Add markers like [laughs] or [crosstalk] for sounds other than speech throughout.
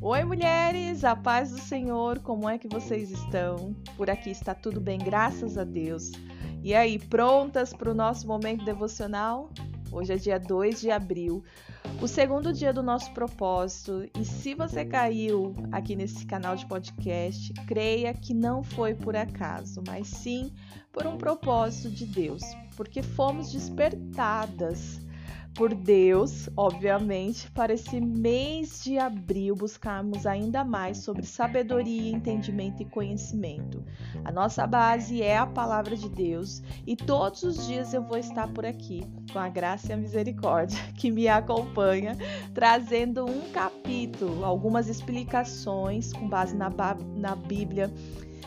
Oi, mulheres, a paz do Senhor, como é que vocês estão? Por aqui está tudo bem, graças a Deus. E aí, prontas para o nosso momento devocional? Hoje é dia 2 de abril, o segundo dia do nosso propósito. E se você caiu aqui nesse canal de podcast, creia que não foi por acaso, mas sim por um propósito de Deus, porque fomos despertadas por Deus, obviamente, para esse mês de abril buscarmos ainda mais sobre sabedoria, entendimento e conhecimento. A nossa base é a palavra de Deus e todos os dias eu vou estar por aqui com a graça e a misericórdia [laughs] que me acompanha, trazendo um capítulo, algumas explicações com base na, na Bíblia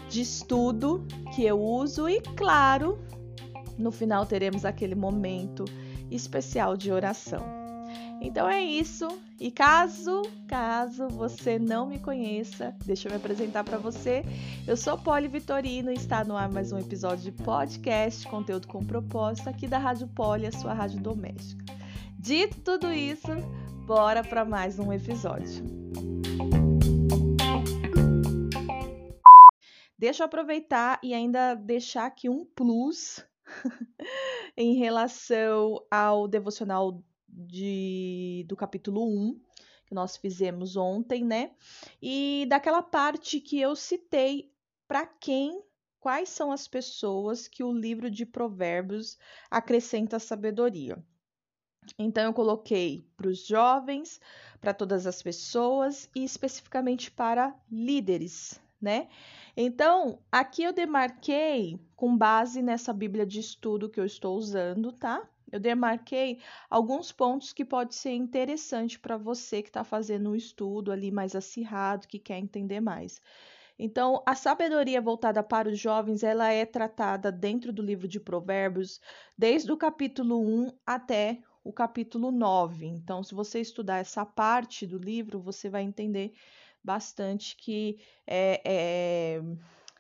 de estudo que eu uso e, claro, no final teremos aquele momento especial de oração. Então é isso. E caso, caso você não me conheça, deixa eu me apresentar para você. Eu sou Poli Vitorino e está no ar mais um episódio de podcast, conteúdo com propósito aqui da Rádio Poli, a sua rádio doméstica. Dito tudo isso, bora para mais um episódio. Deixa eu aproveitar e ainda deixar aqui um plus [laughs] em relação ao devocional de, do capítulo 1, que nós fizemos ontem, né? E daquela parte que eu citei para quem, quais são as pessoas que o livro de Provérbios acrescenta sabedoria. Então, eu coloquei para os jovens, para todas as pessoas e especificamente para líderes, né? Então, aqui eu demarquei com base nessa Bíblia de estudo que eu estou usando, tá? Eu demarquei alguns pontos que pode ser interessante para você que está fazendo um estudo ali mais acirrado, que quer entender mais. Então, a sabedoria voltada para os jovens, ela é tratada dentro do livro de Provérbios, desde o capítulo 1 até o capítulo 9. Então, se você estudar essa parte do livro, você vai entender bastante que é, é,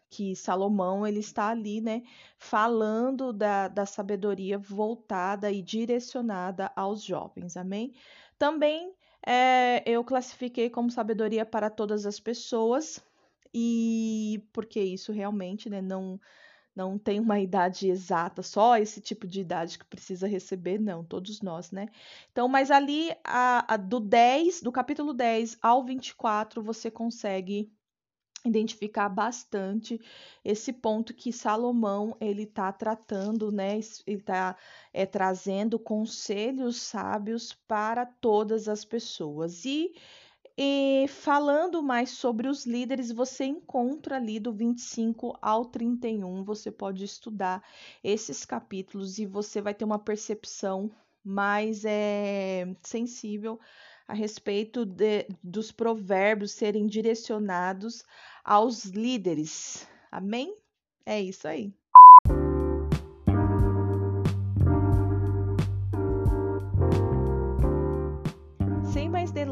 que Salomão ele está ali, né, falando da, da sabedoria voltada e direcionada aos jovens, amém? Também é, eu classifiquei como sabedoria para todas as pessoas e porque isso realmente, né, não não tem uma idade exata, só esse tipo de idade que precisa receber, não, todos nós, né? Então, mas ali, a, a, do 10, do capítulo 10 ao 24, você consegue identificar bastante esse ponto que Salomão ele está tratando, né? Ele está é, trazendo conselhos sábios para todas as pessoas e e falando mais sobre os líderes, você encontra ali do 25 ao 31, você pode estudar esses capítulos e você vai ter uma percepção mais é, sensível a respeito de, dos provérbios serem direcionados aos líderes. Amém? É isso aí.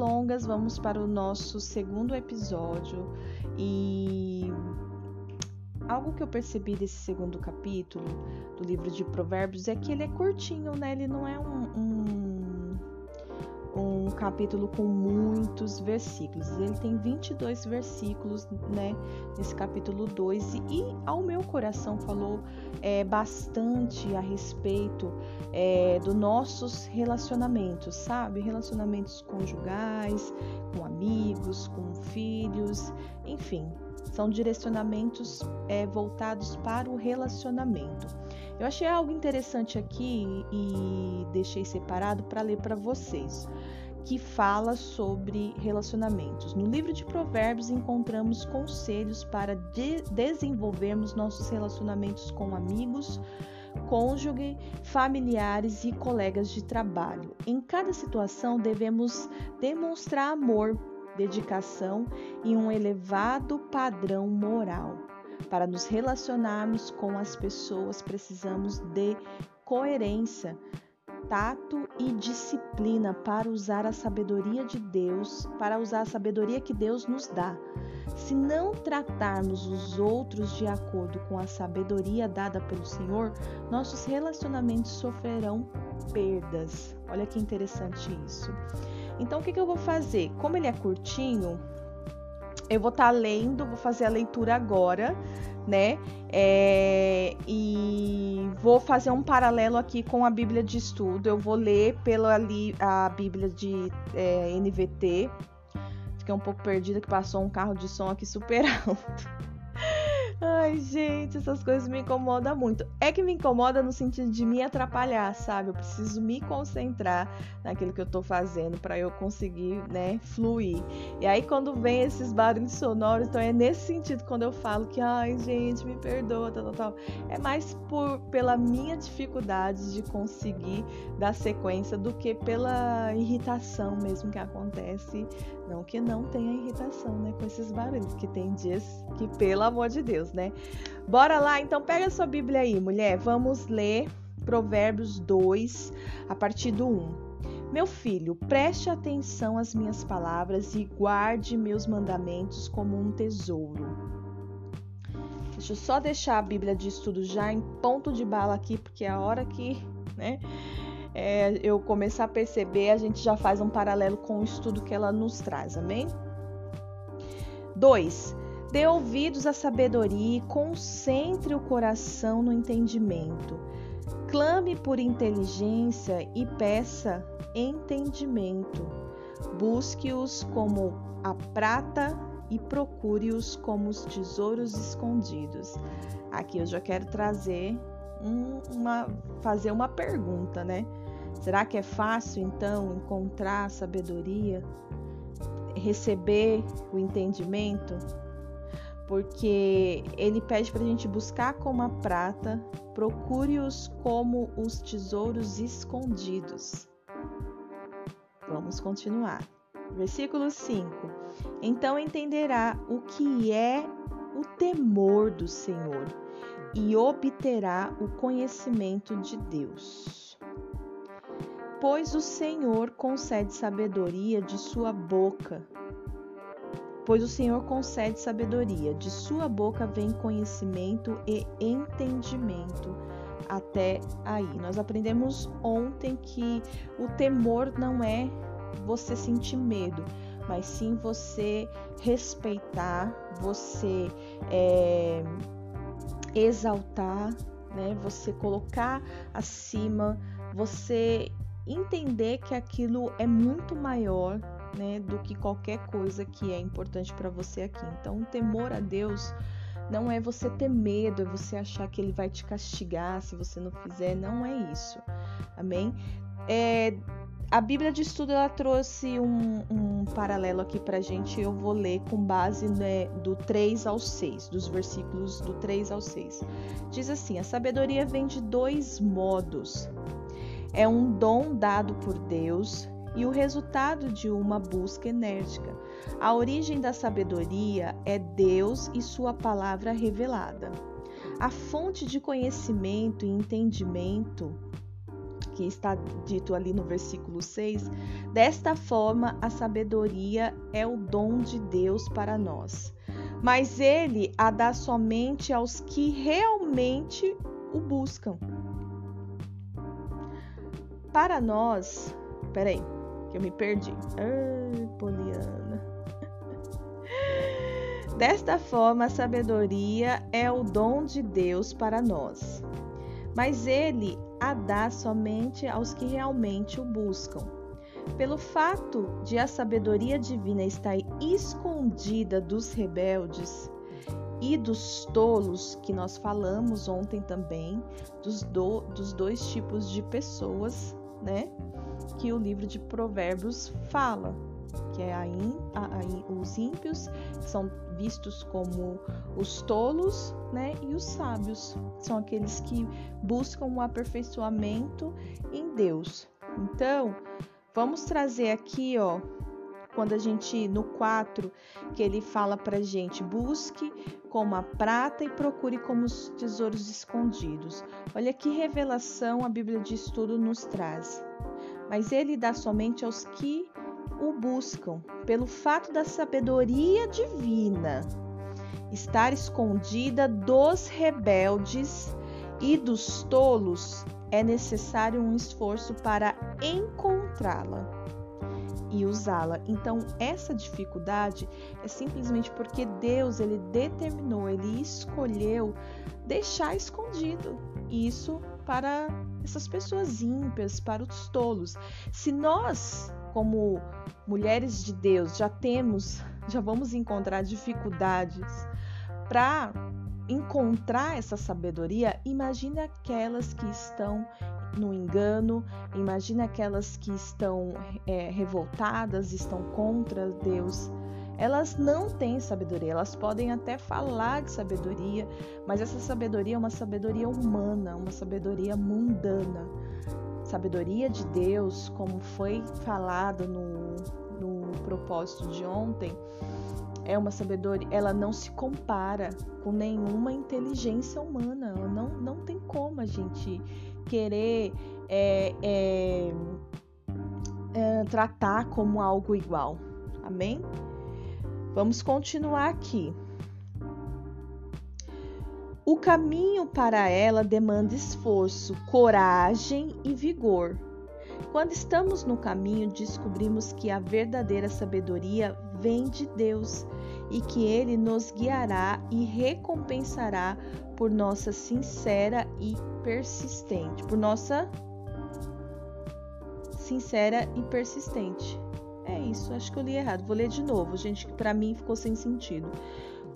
Delongas, vamos para o nosso segundo episódio e algo que eu percebi desse segundo capítulo do livro de Provérbios é que ele é curtinho, né? Ele não é um, um, um capítulo com muitos versículos. Ele tem 22 versículos, né? Nesse capítulo 2 e, ao meu coração falou é, bastante a respeito é, dos nossos relacionamentos, sabe? Relacionamentos conjugais, com amigos, com filhos, enfim, são direcionamentos é, voltados para o relacionamento. Eu achei algo interessante aqui e deixei separado para ler para vocês que fala sobre relacionamentos. No livro de Provérbios encontramos conselhos para de desenvolvermos nossos relacionamentos com amigos, cônjuge, familiares e colegas de trabalho. Em cada situação devemos demonstrar amor, dedicação e um elevado padrão moral. Para nos relacionarmos com as pessoas, precisamos de coerência tato e disciplina para usar a sabedoria de Deus, para usar a sabedoria que Deus nos dá. Se não tratarmos os outros de acordo com a sabedoria dada pelo Senhor, nossos relacionamentos sofrerão perdas. Olha que interessante isso. Então, o que, que eu vou fazer? Como ele é curtinho, eu vou estar tá lendo, vou fazer a leitura agora, né? É, e vou fazer um paralelo aqui com a Bíblia de Estudo. Eu vou ler pela ali a Bíblia de é, NVT. Fiquei um pouco perdida que passou um carro de som aqui super [laughs] alto. Ai, gente, essas coisas me incomodam muito. É que me incomoda no sentido de me atrapalhar, sabe? Eu preciso me concentrar naquilo que eu tô fazendo para eu conseguir, né, fluir. E aí quando vem esses barulhos sonoros, então é nesse sentido quando eu falo que, ai, gente, me perdoa, tal, tal, tal. É mais por pela minha dificuldade de conseguir dar sequência do que pela irritação mesmo que acontece não que não tenha irritação, né, com esses barulhos, que tem dias que, pelo amor de Deus, né? Bora lá, então pega sua Bíblia aí, mulher. Vamos ler Provérbios 2, a partir do 1. Meu filho, preste atenção às minhas palavras e guarde meus mandamentos como um tesouro. Deixa eu só deixar a Bíblia de estudo já em ponto de bala aqui, porque é a hora que, né, é, eu começar a perceber, a gente já faz um paralelo com o estudo que ela nos traz, amém? 2. Dê ouvidos à sabedoria e concentre o coração no entendimento. Clame por inteligência e peça entendimento. Busque-os como a prata e procure-os como os tesouros escondidos. Aqui eu já quero trazer um, uma, fazer uma pergunta, né? Será que é fácil então encontrar sabedoria, receber o entendimento? Porque ele pede para a gente buscar como a prata, procure-os como os tesouros escondidos. Vamos continuar. Versículo 5: Então entenderá o que é o temor do Senhor e obterá o conhecimento de Deus pois o Senhor concede sabedoria de sua boca. Pois o Senhor concede sabedoria, de sua boca vem conhecimento e entendimento. Até aí. Nós aprendemos ontem que o temor não é você sentir medo, mas sim você respeitar, você é, exaltar, né? Você colocar acima, você entender que aquilo é muito maior né, do que qualquer coisa que é importante para você aqui. Então, o temor a Deus não é você ter medo, é você achar que ele vai te castigar se você não fizer, não é isso. Amém? É, a Bíblia de Estudo ela trouxe um, um paralelo aqui para gente. Eu vou ler com base né, do 3 ao 6, dos versículos do 3 ao 6. Diz assim: A sabedoria vem de dois modos é um dom dado por Deus e o resultado de uma busca enérgica. A origem da sabedoria é Deus e Sua palavra revelada. A fonte de conhecimento e entendimento, que está dito ali no versículo 6, desta forma a sabedoria é o dom de Deus para nós. Mas ele a dá somente aos que realmente o buscam. Para nós. Peraí, que eu me perdi. Ai, Poliana. [laughs] Desta forma, a sabedoria é o dom de Deus para nós, mas ele a dá somente aos que realmente o buscam. Pelo fato de a sabedoria divina estar escondida dos rebeldes, e dos tolos, que nós falamos ontem também, dos, do, dos dois tipos de pessoas né? Que o livro de Provérbios fala, que é a in, a, a, os ímpios, são vistos como os tolos, né? E os sábios, são aqueles que buscam o aperfeiçoamento em Deus. Então, vamos trazer aqui, ó, quando a gente no 4, que ele fala pra gente: busque como a prata e procure como os tesouros escondidos. Olha que revelação a Bíblia de Estudo nos traz. Mas ele dá somente aos que o buscam, pelo fato da sabedoria divina estar escondida dos rebeldes e dos tolos é necessário um esforço para encontrá-la e usá-la. Então, essa dificuldade é simplesmente porque Deus ele determinou, ele escolheu deixar escondido isso para essas pessoas ímpias, para os tolos. Se nós, como mulheres de Deus, já temos, já vamos encontrar dificuldades para encontrar essa sabedoria, imagine aquelas que estão no engano, imagine aquelas que estão é, revoltadas, estão contra Deus. Elas não têm sabedoria, elas podem até falar de sabedoria, mas essa sabedoria é uma sabedoria humana, uma sabedoria mundana. Sabedoria de Deus, como foi falado no, no propósito de ontem, é uma sabedoria, ela não se compara com nenhuma inteligência humana. Não, não tem como a gente querer é, é, é, tratar como algo igual. Amém? Vamos continuar aqui. O caminho para ela demanda esforço, coragem e vigor. Quando estamos no caminho, descobrimos que a verdadeira sabedoria vem de Deus e que Ele nos guiará e recompensará por nossa sincera e persistente, por nossa sincera e persistente. É isso, acho que eu li errado. Vou ler de novo, gente, que para mim ficou sem sentido.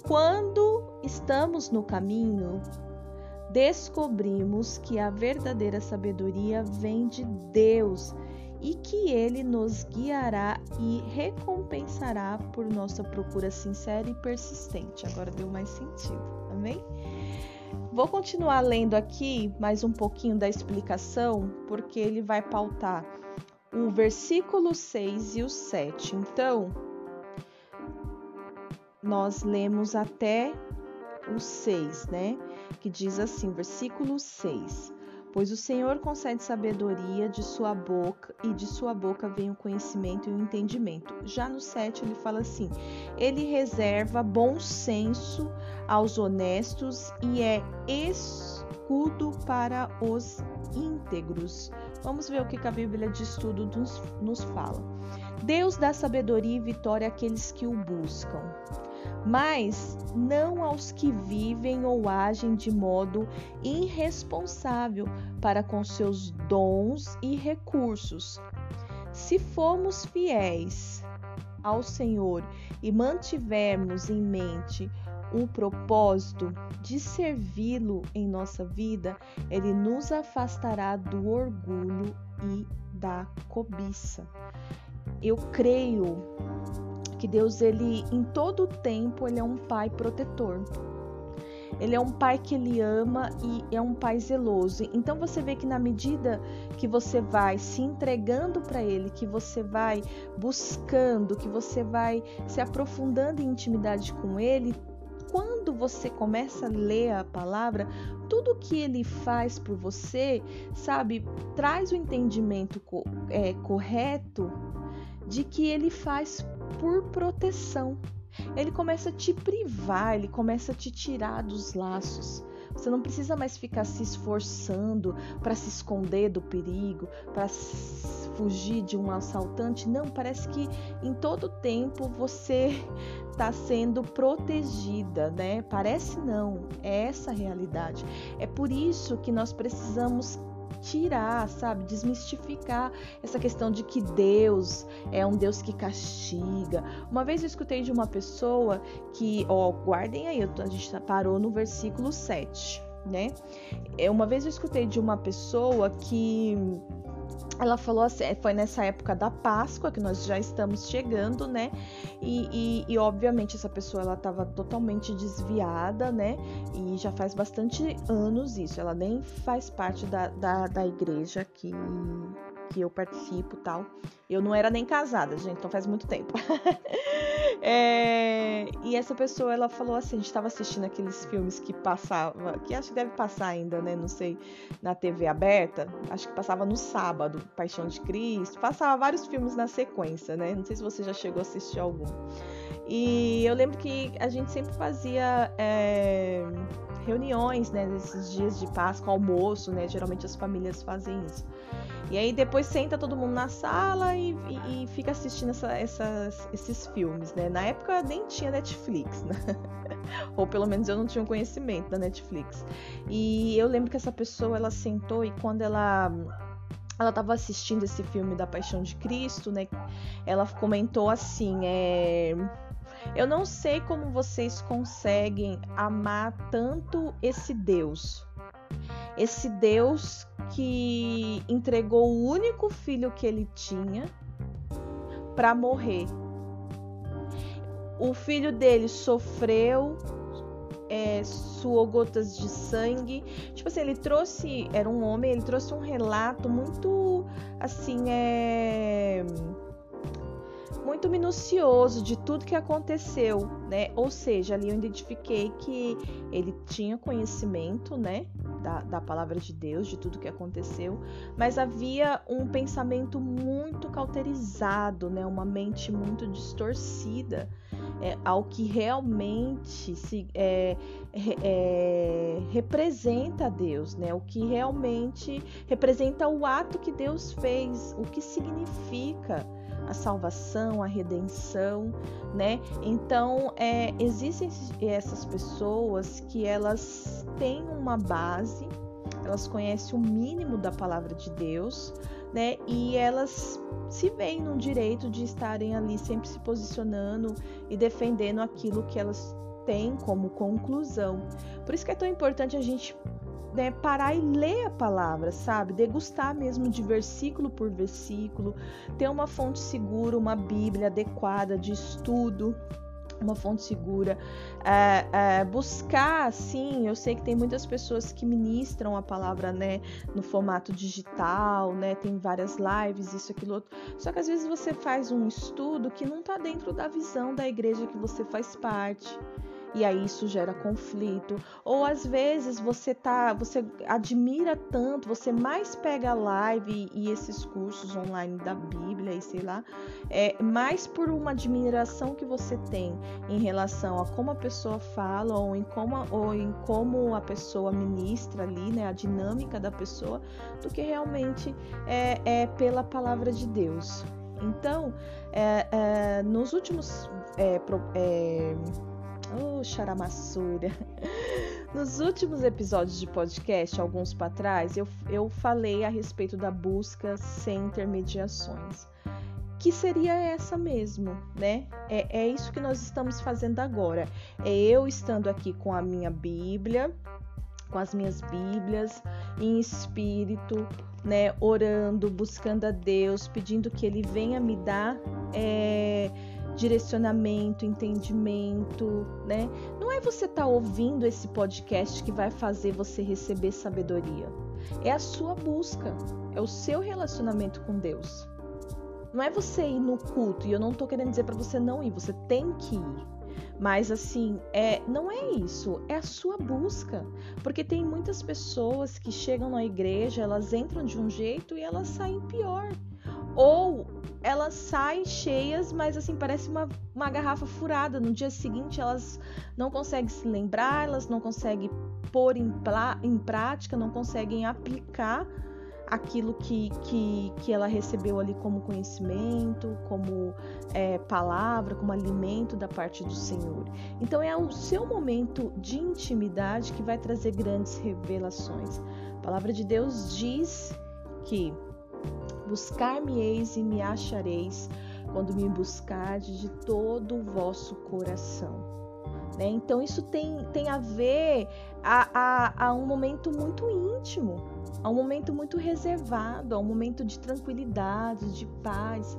Quando estamos no caminho, descobrimos que a verdadeira sabedoria vem de Deus e que ele nos guiará e recompensará por nossa procura sincera e persistente. Agora deu mais sentido, amém? Vou continuar lendo aqui mais um pouquinho da explicação, porque ele vai pautar o versículo 6 e o 7. Então, nós lemos até o 6, né? Que diz assim, versículo 6. Pois o Senhor concede sabedoria de sua boca, e de sua boca vem o conhecimento e o entendimento. Já no 7 ele fala assim: Ele reserva bom senso aos honestos e é escudo para os íntegros. Vamos ver o que a Bíblia de Estudo nos, nos fala. Deus dá sabedoria e vitória àqueles que o buscam mas não aos que vivem ou agem de modo irresponsável para com seus dons e recursos. Se formos fiéis ao Senhor e mantivermos em mente o propósito de servi-lo em nossa vida, ele nos afastará do orgulho e da cobiça. Eu creio que Deus ele em todo o tempo ele é um pai protetor. Ele é um pai que ele ama e é um pai zeloso. Então você vê que na medida que você vai se entregando para ele, que você vai buscando, que você vai se aprofundando em intimidade com ele, quando você começa a ler a palavra, tudo que ele faz por você, sabe, traz o entendimento é, correto de que ele faz por proteção. Ele começa a te privar, ele começa a te tirar dos laços. Você não precisa mais ficar se esforçando para se esconder do perigo, para fugir de um assaltante. Não, parece que em todo tempo você está [laughs] sendo protegida, né? Parece não, é essa a realidade. É por isso que nós precisamos tirar, sabe, desmistificar essa questão de que Deus é um Deus que castiga. Uma vez eu escutei de uma pessoa que, ó, guardem aí, a gente tá, parou no versículo 7, né? É, uma vez eu escutei de uma pessoa que ela falou assim, é, foi nessa época da Páscoa que nós já estamos chegando, né? E, e, e obviamente essa pessoa ela estava totalmente desviada, né? E já faz bastante anos isso. Ela nem faz parte da, da, da igreja que, que eu participo tal. Eu não era nem casada, gente, então faz muito tempo. [laughs] é, e essa pessoa, ela falou assim, a gente estava assistindo aqueles filmes que passava, que acho que deve passar ainda, né, não sei, na TV aberta, acho que passava no sábado, Paixão de Cristo, passava vários filmes na sequência, né, não sei se você já chegou a assistir algum. E eu lembro que a gente sempre fazia... É, reuniões, né, nesses dias de Páscoa, almoço, né? Geralmente as famílias fazem isso. E aí depois senta todo mundo na sala e, e, e fica assistindo essa, essas, esses filmes, né? Na época nem tinha Netflix, [laughs] né? Ou pelo menos eu não tinha um conhecimento da Netflix. E eu lembro que essa pessoa, ela sentou e quando ela ela estava assistindo esse filme da Paixão de Cristo, né? Ela comentou assim, é... Eu não sei como vocês conseguem amar tanto esse Deus. Esse Deus que entregou o único filho que ele tinha para morrer. O filho dele sofreu, é, suou gotas de sangue. Tipo assim, ele trouxe. Era um homem, ele trouxe um relato muito assim, é muito minucioso de tudo que aconteceu, né? Ou seja, ali eu identifiquei que ele tinha conhecimento, né, da, da palavra de Deus, de tudo que aconteceu, mas havia um pensamento muito cauterizado, né? Uma mente muito distorcida é, ao que realmente se é, é, representa Deus, né? O que realmente representa o ato que Deus fez, o que significa a salvação, a redenção, né? Então, é, existem essas pessoas que elas têm uma base, elas conhecem o mínimo da palavra de Deus, né? E elas se veem no direito de estarem ali sempre se posicionando e defendendo aquilo que elas têm como conclusão. Por isso que é tão importante a gente né, parar e ler a palavra, sabe? Degustar mesmo de versículo por versículo, ter uma fonte segura, uma Bíblia adequada de estudo, uma fonte segura, é, é, buscar, sim, eu sei que tem muitas pessoas que ministram a palavra, né, no formato digital, né, tem várias lives, isso, aquilo, outro, só que às vezes você faz um estudo que não está dentro da visão da igreja que você faz parte, e aí isso gera conflito. Ou às vezes você tá, você admira tanto, você mais pega a live e esses cursos online da Bíblia e sei lá, é mais por uma admiração que você tem em relação a como a pessoa fala ou em como, ou em como a pessoa ministra ali, né, a dinâmica da pessoa, do que realmente é, é pela palavra de Deus. Então, é, é, nos últimos é, é Oh, charamassura. [laughs] Nos últimos episódios de podcast, alguns para trás, eu, eu falei a respeito da busca sem intermediações. Que seria essa mesmo, né? É, é isso que nós estamos fazendo agora. É eu estando aqui com a minha Bíblia, com as minhas Bíblias, em espírito, né? Orando, buscando a Deus, pedindo que Ele venha me dar. É, direcionamento, entendimento, né? Não é você estar tá ouvindo esse podcast que vai fazer você receber sabedoria. É a sua busca, é o seu relacionamento com Deus. Não é você ir no culto, e eu não tô querendo dizer para você não ir, você tem que ir. Mas assim, é, não é isso, é a sua busca. Porque tem muitas pessoas que chegam na igreja, elas entram de um jeito e elas saem pior. Ou elas saem cheias, mas assim, parece uma, uma garrafa furada. No dia seguinte, elas não conseguem se lembrar, elas não conseguem pôr em, em prática, não conseguem aplicar aquilo que, que, que ela recebeu ali como conhecimento, como é, palavra, como alimento da parte do Senhor. Então é o seu momento de intimidade que vai trazer grandes revelações. A palavra de Deus diz que Buscar-me-eis e me achareis quando me buscardes de todo o vosso coração. Né? Então, isso tem, tem a ver a, a, a um momento muito íntimo, a um momento muito reservado, a um momento de tranquilidade, de paz.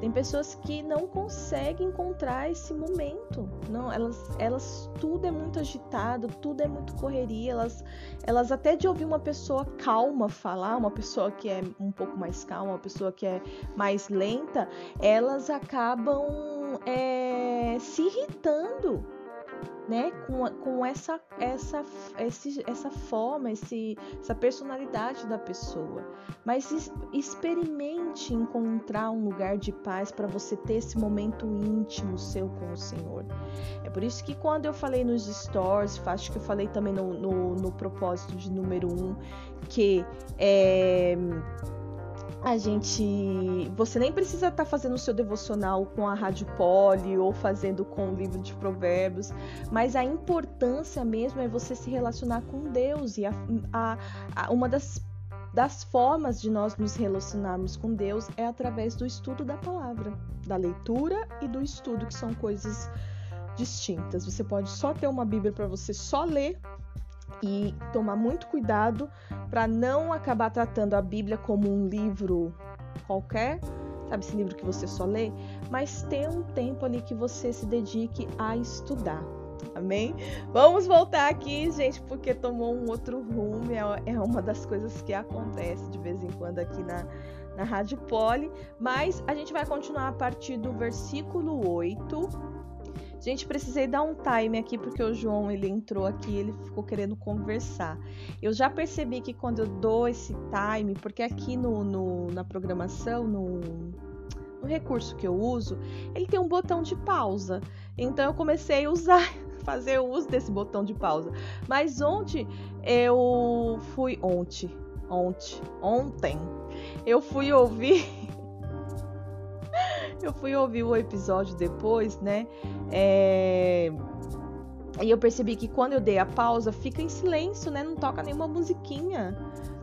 Tem pessoas que não conseguem encontrar esse momento. Não, elas, elas tudo é muito agitado, tudo é muito correria. Elas, elas até de ouvir uma pessoa calma falar, uma pessoa que é um pouco mais calma, uma pessoa que é mais lenta, elas acabam é, se irritando né, com, com essa, essa, esse, essa forma, esse, essa personalidade da pessoa. Mas experimente encontrar um lugar de paz para você ter esse momento íntimo seu com o Senhor. É por isso que quando eu falei nos stories, acho que eu falei também no, no, no propósito de número um, que é a gente. Você nem precisa estar tá fazendo o seu devocional com a Rádio Poli ou fazendo com o livro de Provérbios, mas a importância mesmo é você se relacionar com Deus. E a, a, a, uma das, das formas de nós nos relacionarmos com Deus é através do estudo da palavra, da leitura e do estudo, que são coisas distintas. Você pode só ter uma Bíblia para você só ler e tomar muito cuidado para não acabar tratando a Bíblia como um livro qualquer, sabe, esse livro que você só lê, mas ter um tempo ali que você se dedique a estudar. Amém? Vamos voltar aqui, gente, porque tomou um outro rumo. É, é uma das coisas que acontece de vez em quando aqui na, na Rádio Poli. Mas a gente vai continuar a partir do versículo 8 Gente, precisei dar um time aqui porque o João ele entrou aqui, ele ficou querendo conversar. Eu já percebi que quando eu dou esse time, porque aqui no, no na programação, no, no recurso que eu uso, ele tem um botão de pausa. Então eu comecei a usar, [laughs] fazer uso desse botão de pausa. Mas ontem eu fui ontem, ontem, ontem eu fui ouvir eu fui ouvir o episódio depois, né? É... E eu percebi que quando eu dei a pausa, fica em silêncio, né? Não toca nenhuma musiquinha.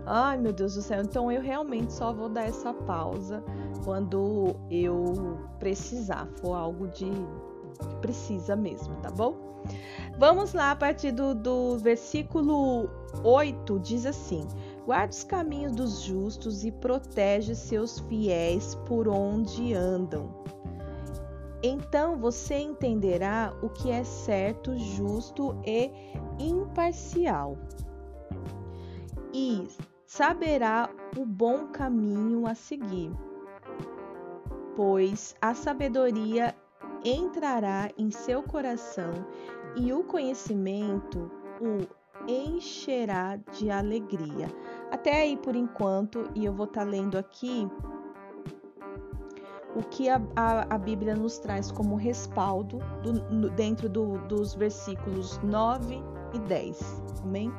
Ai, meu Deus do céu. Então eu realmente só vou dar essa pausa quando eu precisar. For algo de que precisa mesmo, tá bom? Vamos lá, a partir do, do versículo 8, diz assim: Guarda os caminhos dos justos e protege seus fiéis por onde andam. Então você entenderá o que é certo, justo e imparcial. E saberá o bom caminho a seguir, pois a sabedoria entrará em seu coração e o conhecimento o encherá de alegria. Até aí por enquanto, e eu vou estar tá lendo aqui o que a, a, a, Bíblia nos traz como respaldo do, no, dentro do, dos versículos 9 e 10. Amém?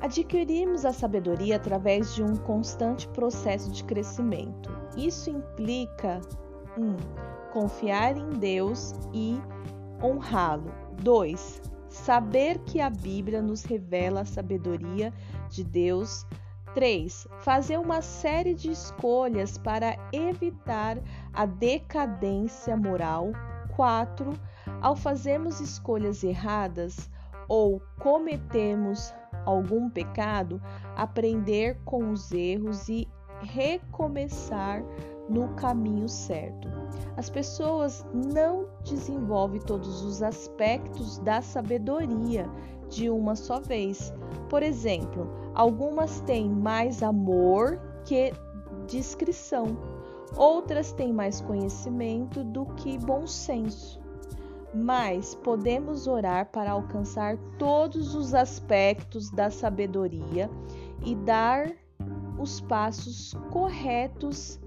Adquirimos a sabedoria através de um constante processo de crescimento. Isso implica 1. Um, confiar em Deus e honrá-lo. 2. Saber que a Bíblia nos revela a sabedoria de Deus. 3. Fazer uma série de escolhas para evitar a decadência moral. 4. Ao fazermos escolhas erradas ou cometermos algum pecado, aprender com os erros e recomeçar no caminho certo. As pessoas não desenvolvem todos os aspectos da sabedoria de uma só vez. Por exemplo, algumas têm mais amor que discrição, outras têm mais conhecimento do que bom senso. Mas podemos orar para alcançar todos os aspectos da sabedoria e dar os passos corretos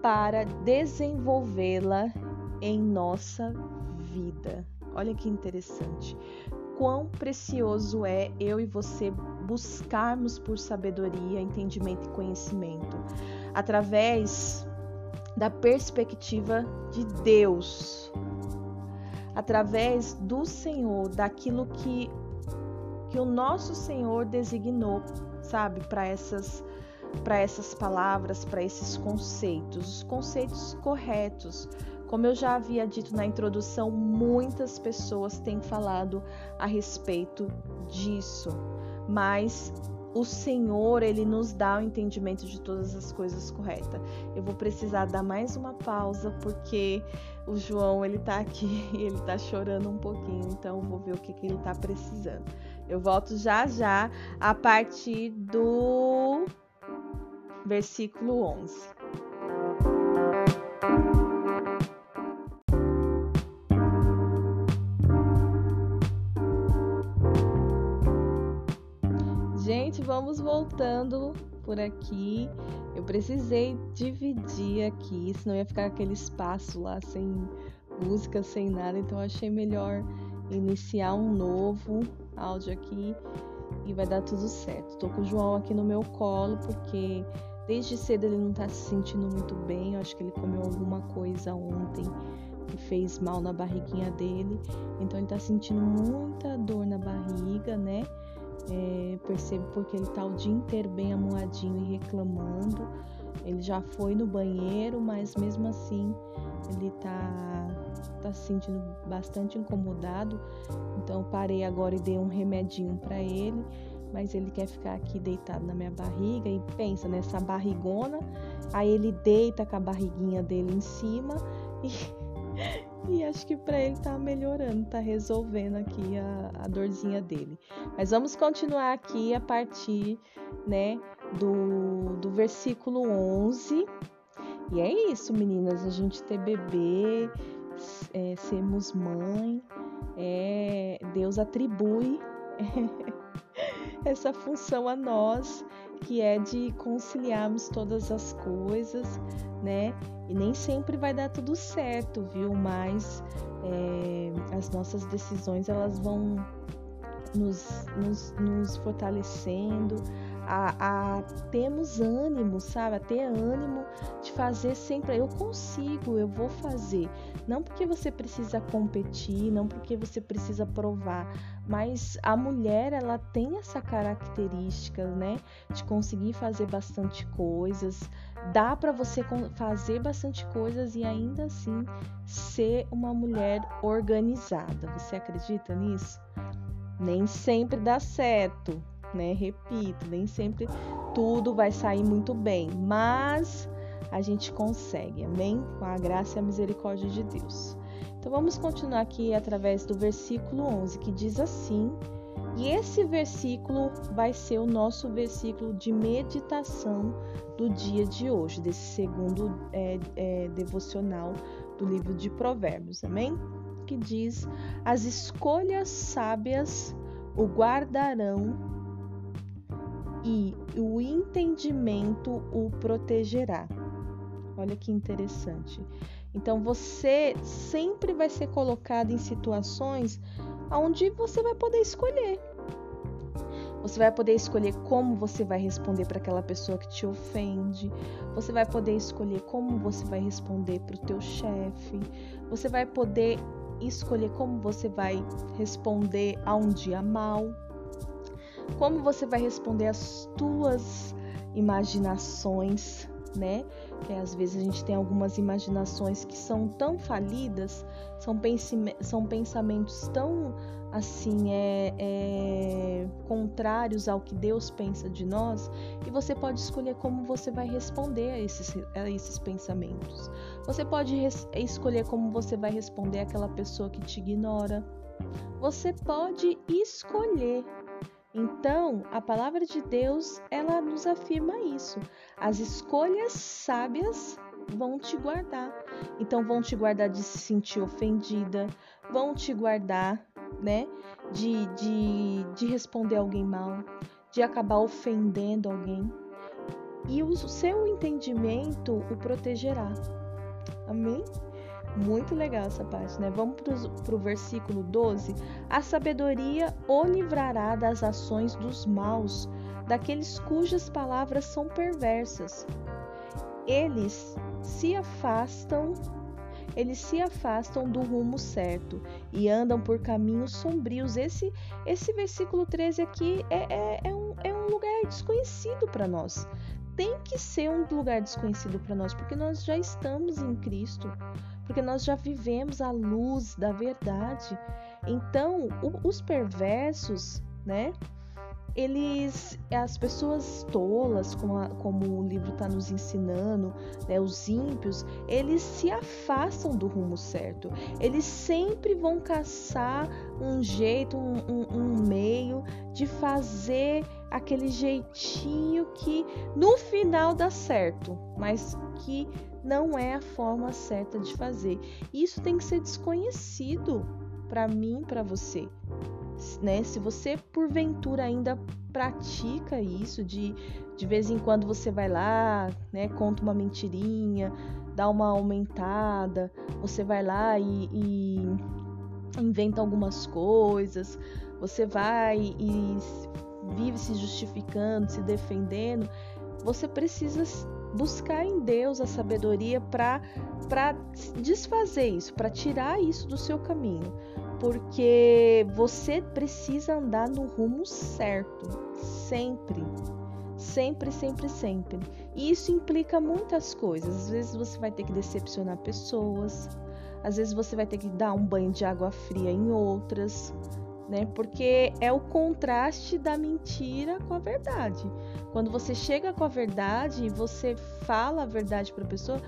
para desenvolvê-la em nossa vida. Olha que interessante. Quão precioso é eu e você buscarmos por sabedoria, entendimento e conhecimento através da perspectiva de Deus, através do Senhor, daquilo que que o nosso Senhor designou, sabe, para essas para essas palavras, para esses conceitos, os conceitos corretos. Como eu já havia dito na introdução, muitas pessoas têm falado a respeito disso, mas o Senhor, ele nos dá o entendimento de todas as coisas corretas. Eu vou precisar dar mais uma pausa porque o João, ele tá aqui, [laughs] ele tá chorando um pouquinho, então vou ver o que, que ele tá precisando. Eu volto já já a partir do versículo 11. Vamos voltando por aqui. Eu precisei dividir aqui, senão ia ficar aquele espaço lá sem música, sem nada. Então achei melhor iniciar um novo áudio aqui e vai dar tudo certo. Tô com o João aqui no meu colo porque desde cedo ele não tá se sentindo muito bem. Eu acho que ele comeu alguma coisa ontem que fez mal na barriguinha dele. Então ele tá sentindo muita dor na barriga, né? É, percebo porque ele tá o dia inteiro bem amuadinho e reclamando. Ele já foi no banheiro, mas mesmo assim ele tá, tá se sentindo bastante incomodado. Então parei agora e dei um remedinho para ele. Mas ele quer ficar aqui deitado na minha barriga e pensa nessa barrigona. Aí ele deita com a barriguinha dele em cima e [laughs] e acho que para ele tá melhorando, tá resolvendo aqui a, a dorzinha dele. Mas vamos continuar aqui a partir, né, do, do versículo 11. E é isso, meninas, a gente ter bebê, é, sermos mãe, é, Deus atribui [laughs] essa função a nós, que é de conciliarmos todas as coisas, né? E nem sempre vai dar tudo certo, viu? Mas é, as nossas decisões elas vão nos, nos, nos fortalecendo, a, a termos ânimo, sabe? A ter ânimo de fazer sempre. Eu consigo, eu vou fazer. Não porque você precisa competir, não porque você precisa provar, mas a mulher ela tem essa característica, né? De conseguir fazer bastante coisas. Dá para você fazer bastante coisas e ainda assim ser uma mulher organizada. Você acredita nisso? Nem sempre dá certo né? Repito, nem sempre tudo vai sair muito bem, mas a gente consegue, amém? Com a graça e a misericórdia de Deus. Então vamos continuar aqui através do versículo 11, que diz assim: E esse versículo vai ser o nosso versículo de meditação do dia de hoje, desse segundo é, é, devocional do livro de Provérbios, amém? Que diz: As escolhas sábias o guardarão e o entendimento o protegerá. Olha que interessante. Então você sempre vai ser colocado em situações onde você vai poder escolher. Você vai poder escolher como você vai responder para aquela pessoa que te ofende. Você vai poder escolher como você vai responder para o teu chefe. Você vai poder escolher como você vai responder a um dia mal como você vai responder às tuas imaginações, né? Que às vezes a gente tem algumas imaginações que são tão falidas, são, são pensamentos tão assim é, é, contrários ao que Deus pensa de nós e você pode escolher como você vai responder a esses, a esses pensamentos. Você pode escolher como você vai responder àquela pessoa que te ignora. Você pode escolher então, a palavra de Deus, ela nos afirma isso. As escolhas sábias vão te guardar. Então, vão te guardar de se sentir ofendida, vão te guardar, né, de, de, de responder alguém mal, de acabar ofendendo alguém. E o seu entendimento o protegerá. Amém? Muito legal essa parte, né? Vamos para o versículo 12. A sabedoria o livrará das ações dos maus, daqueles cujas palavras são perversas. Eles se afastam, eles se afastam do rumo certo e andam por caminhos sombrios. Esse, esse versículo 13 aqui é, é, é, um, é um lugar desconhecido para nós tem que ser um lugar desconhecido para nós, porque nós já estamos em Cristo porque nós já vivemos a luz da verdade. Então, o, os perversos, né? Eles, as pessoas tolas, como, a, como o livro está nos ensinando, né, os ímpios, eles se afastam do rumo certo. Eles sempre vão caçar um jeito, um, um, um meio de fazer aquele jeitinho que no final dá certo, mas que não é a forma certa de fazer. Isso tem que ser desconhecido para mim, para você. né? Se você porventura ainda pratica isso de de vez em quando você vai lá, né, conta uma mentirinha, dá uma aumentada, você vai lá e, e inventa algumas coisas, você vai e vive se justificando, se defendendo, você precisa buscar em Deus a sabedoria para desfazer isso, para tirar isso do seu caminho, porque você precisa andar no rumo certo, sempre. Sempre, sempre, sempre. E isso implica muitas coisas. Às vezes você vai ter que decepcionar pessoas, às vezes você vai ter que dar um banho de água fria em outras, né? Porque é o contraste da mentira com a verdade. Quando você chega com a verdade e você fala a verdade para a pessoa,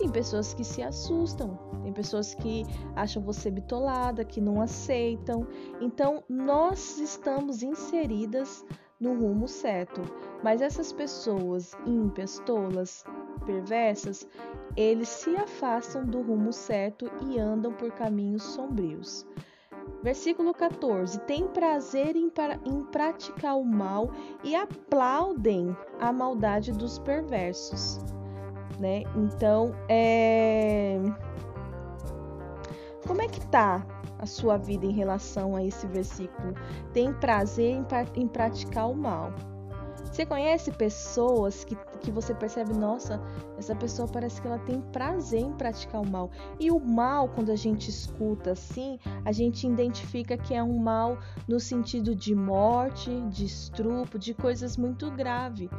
tem pessoas que se assustam, tem pessoas que acham você bitolada, que não aceitam. Então, nós estamos inseridas no rumo certo. Mas essas pessoas ímpias, tolas, perversas, eles se afastam do rumo certo e andam por caminhos sombrios. Versículo 14: Tem prazer em, em, praticar o mal e aplaudem a maldade dos perversos. Né? Então, é... como é que tá a sua vida em relação a esse versículo? Tem prazer em, em praticar o mal. Você conhece pessoas que, que você percebe, nossa, essa pessoa parece que ela tem prazer em praticar o mal. E o mal, quando a gente escuta assim, a gente identifica que é um mal no sentido de morte, de estrupo, de coisas muito graves.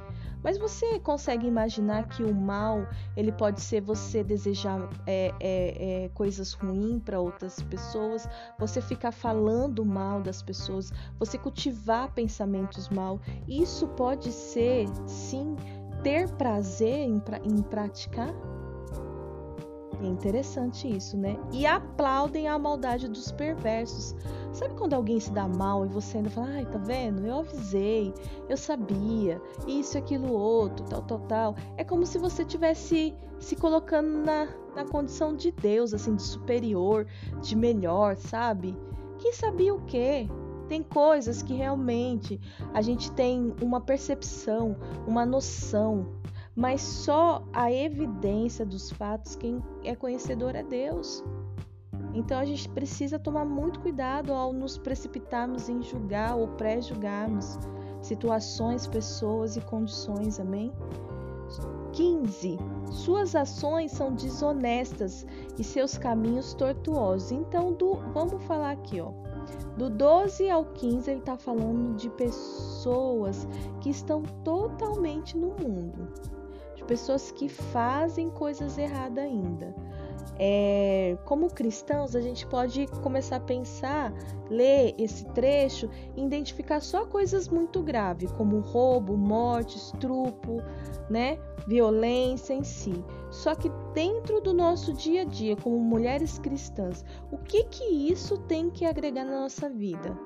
Mas você consegue imaginar que o mal ele pode ser você desejar é, é, é, coisas ruins para outras pessoas, você ficar falando mal das pessoas, você cultivar pensamentos mal. Isso pode ser, sim, ter prazer em, em praticar é interessante isso, né? E aplaudem a maldade dos perversos. Sabe quando alguém se dá mal e você ainda fala, ai, tá vendo? Eu avisei, eu sabia, isso, aquilo, outro, tal, tal, tal. É como se você tivesse se colocando na, na condição de Deus, assim, de superior, de melhor, sabe? Que sabia o quê? Tem coisas que realmente a gente tem uma percepção, uma noção, mas só a evidência dos fatos, quem é conhecedor é Deus. Então a gente precisa tomar muito cuidado ao nos precipitarmos em julgar ou pré-julgarmos situações, pessoas e condições, amém? 15. Suas ações são desonestas e seus caminhos tortuosos. Então, do, vamos falar aqui, ó. Do 12 ao 15, ele está falando de pessoas que estão totalmente no mundo de pessoas que fazem coisas erradas ainda. É, como cristãos, a gente pode começar a pensar, ler esse trecho e identificar só coisas muito graves, como roubo, morte, estrupo, né? violência em si. Só que dentro do nosso dia a dia, como mulheres cristãs, o que que isso tem que agregar na nossa vida?